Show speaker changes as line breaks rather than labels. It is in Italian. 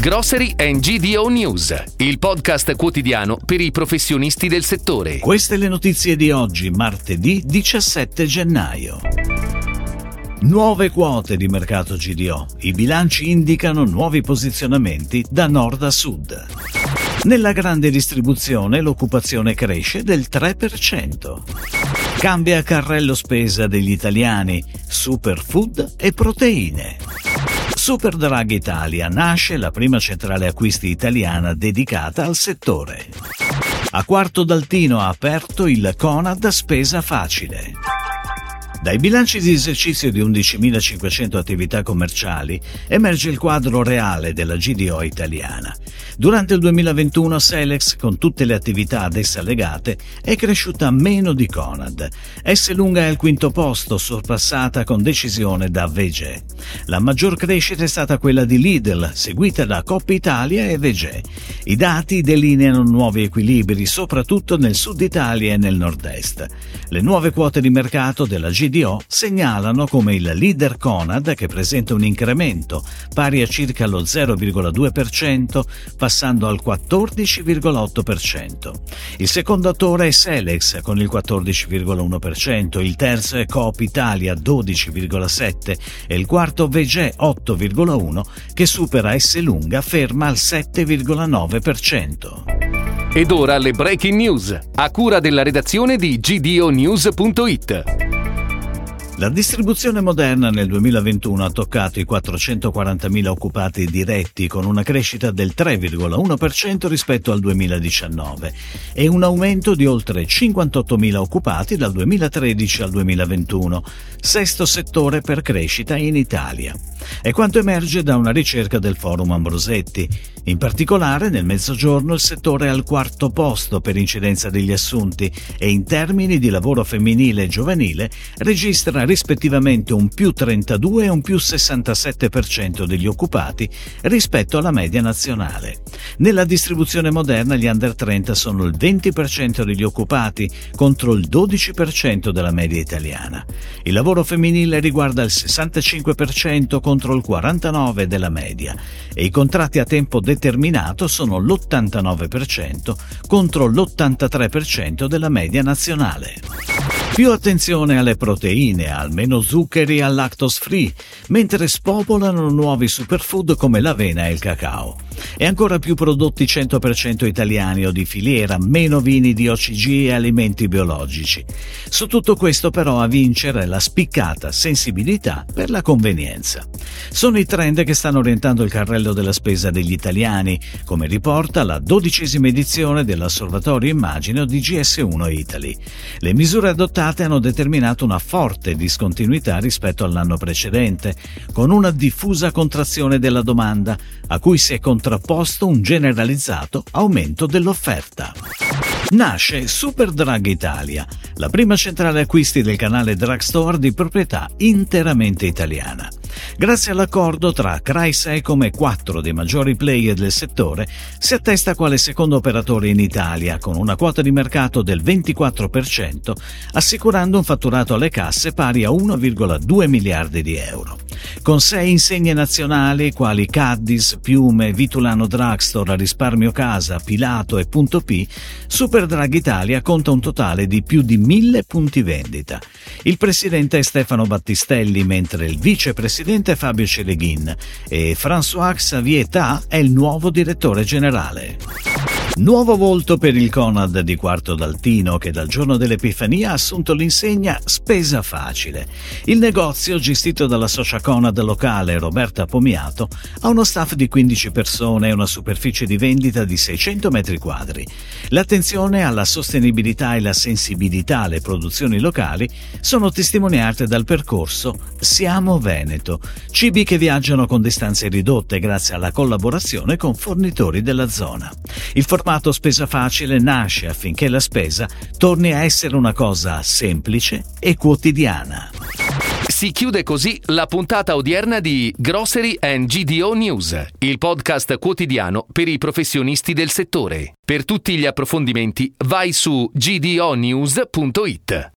Grocery and GDO News, il podcast quotidiano per i professionisti del settore.
Queste le notizie di oggi, martedì 17 gennaio. Nuove quote di mercato GDO. I bilanci indicano nuovi posizionamenti da nord a sud. Nella grande distribuzione l'occupazione cresce del 3%. Cambia carrello spesa degli italiani, superfood e proteine. Superdrug Italia nasce la prima centrale acquisti italiana dedicata al settore. A Quarto d'Altino ha aperto il Conad Spesa Facile. Dai bilanci di esercizio di 11.500 attività commerciali emerge il quadro reale della GDO italiana. Durante il 2021 Selex, con tutte le attività ad essa legate, è cresciuta meno di Conad. S lunga è al quinto posto, sorpassata con decisione da VG. La maggior crescita è stata quella di Lidl, seguita da Coppa Italia e VG. I dati delineano nuovi equilibri, soprattutto nel sud Italia e nel nord-est. Le nuove quote di mercato della GDO segnalano come il leader Conad, che presenta un incremento pari a circa lo 0,2%, passando al 14,8%. Il secondo attore è Selex con il 14,1%, il terzo è Coop Italia 12,7% e il quarto VG 8,1% che supera S lunga ferma al 7,9%.
Ed ora le breaking news, a cura della redazione di gdonews.it.
La distribuzione moderna nel 2021 ha toccato i 440.000 occupati diretti con una crescita del 3,1% rispetto al 2019 e un aumento di oltre 58.000 occupati dal 2013 al 2021, sesto settore per crescita in Italia. È quanto emerge da una ricerca del Forum Ambrosetti. In particolare nel mezzogiorno il settore è al quarto posto per incidenza degli assunti e in termini di lavoro femminile e giovanile registra rispettivamente un più 32 e un più 67% degli occupati rispetto alla media nazionale. Nella distribuzione moderna gli under 30 sono il 20% degli occupati contro il 12% della media italiana. Il lavoro femminile riguarda il 65% contro il 49% della media e i contratti a tempo determinato sono l'89% contro l'83% della media nazionale. Più attenzione alle proteine, al meno zuccheri al lactose free, mentre spopolano nuovi superfood come l'avena e il cacao e ancora più prodotti 100% italiani o di filiera, meno vini di OCG e alimenti biologici. Su tutto questo però a vincere la spiccata sensibilità per la convenienza. Sono i trend che stanno orientando il carrello della spesa degli italiani, come riporta la dodicesima edizione dell'Osservatorio Immagino di GS1 Italy. Le misure adottate hanno determinato una forte discontinuità rispetto all'anno precedente, con una diffusa contrazione della domanda, a cui si è contrapposto un generalizzato aumento dell'offerta. Nasce Super Drug Italia, la prima centrale acquisti del canale Drugstore di proprietà interamente italiana. Grazie all'accordo tra Chrysecom e quattro dei maggiori player del settore, si attesta quale secondo operatore in Italia con una quota di mercato del 24%, assicurando un fatturato alle casse pari a 1,2 miliardi di euro. Con sei insegne nazionali quali Caddis, Piume, Vitulano Drugstore, Risparmio Casa, Pilato e Punto P, Superdrug Italia conta un totale di più di mille punti vendita. Il presidente è Stefano Battistelli, mentre il vicepresidente è Fabio Celeghin e François Xavier Ta è il nuovo direttore generale. Nuovo volto per il Conad di Quarto d'Altino che dal giorno dell'Epifania ha assunto l'insegna Spesa Facile. Il negozio, gestito dalla socia Conad locale Roberta Pomiato, ha uno staff di 15 persone e una superficie di vendita di 600 metri quadri. L'attenzione alla sostenibilità e la sensibilità alle produzioni locali sono testimoniate dal percorso Siamo Veneto, cibi che viaggiano con distanze ridotte grazie alla collaborazione con fornitori della zona. Il formato spesa facile nasce affinché la spesa torni a essere una cosa semplice e quotidiana.
Si chiude così la puntata odierna di Grocery and GDO News, il podcast quotidiano per i professionisti del settore. Per tutti gli approfondimenti vai su gdonews.it.